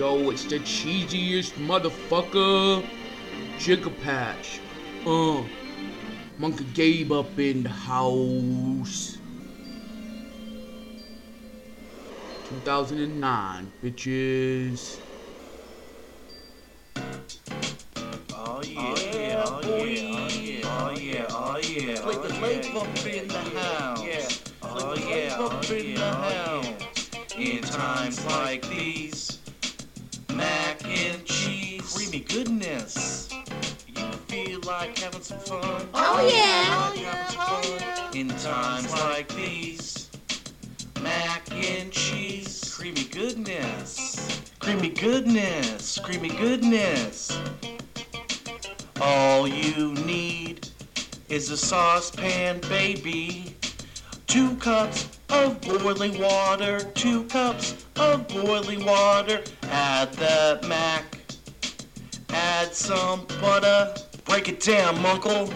Yo, it's the cheesiest motherfucker. Jigga Patch. Uh. Monkey Gabe up in the house. 2009, bitches. Oh yeah, oh yeah, oh yeah, oh yeah, oh yeah. With the oh, leg yeah, bump yeah, in the yeah, house. Yeah. Oh yeah, leg oh in yeah, the oh house. yeah. In times like these, mac and cheese, creamy goodness. You feel like having some fun. Oh, yeah. Like having oh, some fun. Oh, in times like these, mac and cheese, creamy goodness, creamy goodness, creamy goodness. All you need is a saucepan, baby. Two cups of boiling water, two cups of boiling water. Add the mac, add some butter. Break it down, uncle.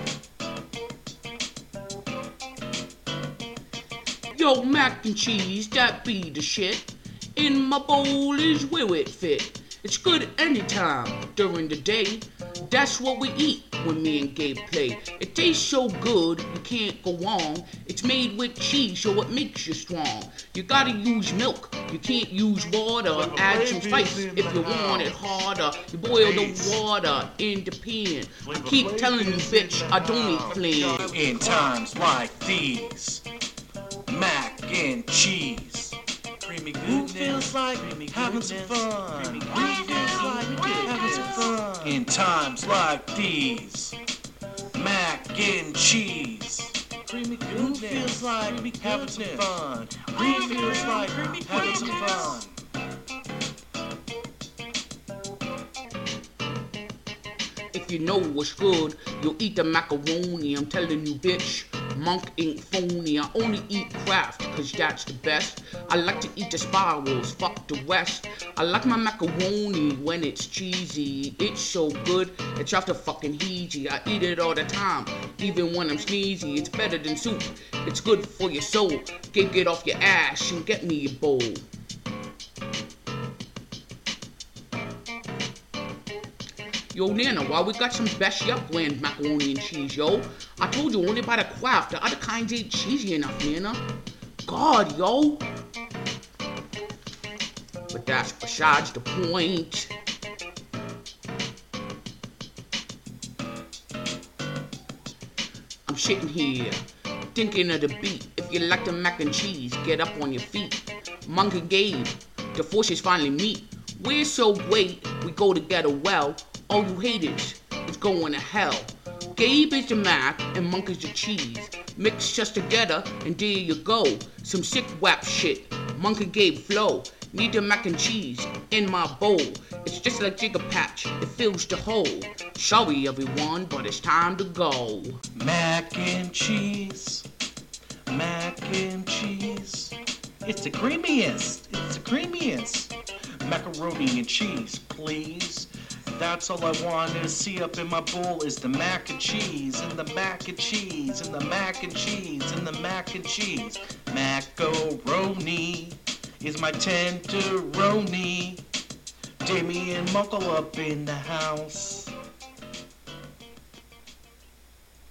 Yo, mac and cheese, that be the shit. In my bowl is where it fit. It's good anytime during the day. That's what we eat when me and Gabe play. It tastes so good, you can't go wrong. It's made with cheese, so it makes you strong. You gotta use milk, you can't use water. Add some spice if you want it harder. You boil the water in the pan. I keep telling you, bitch, I don't eat flan. In times like these, mac and cheese. Creamy Who feels like creamy having some goodness, fun? In times like these, mac and cheese. Creamy Who feels like creamy having some fun? Who feels like having some fun? If you know what's good, you'll eat the macaroni. I'm telling you, bitch. Monk ain't phony. I only eat Kraft, cause that's the best. I like to eat the spirals, fuck the rest. I like my macaroni when it's cheesy. It's so good, it's off the fucking heezy. I eat it all the time, even when I'm sneezy. It's better than soup, it's good for your soul. Get, get off your ass and get me a bowl. Yo, Nana, why we got some best yup blend macaroni and cheese, yo? I told you only by the Kraft. The other kinds ain't cheesy enough, Nana. God, yo. But that's besides the point. I'm sitting here, thinking of the beat. If you like the mac and cheese, get up on your feet. Monkey Gabe, the forces finally meet. We're so great, we go together well. All you haters is going to hell. Gabe is the mac and Monk is the cheese. Mix just together and there you go. Some sick wap shit. Monk and Gabe flow. Need the mac and cheese in my bowl. It's just like Jigga Patch, it fills the hole. Sorry everyone, but it's time to go. Mac and cheese. Mac and cheese. It's the creamiest. It's the creamiest. Macaroni and cheese, please. That's all I want to see up in my bowl is the mac and cheese, and the mac and cheese, and the mac and cheese, and the mac and cheese. Macaroni is my tenderoni. Damien Munkle up in the house.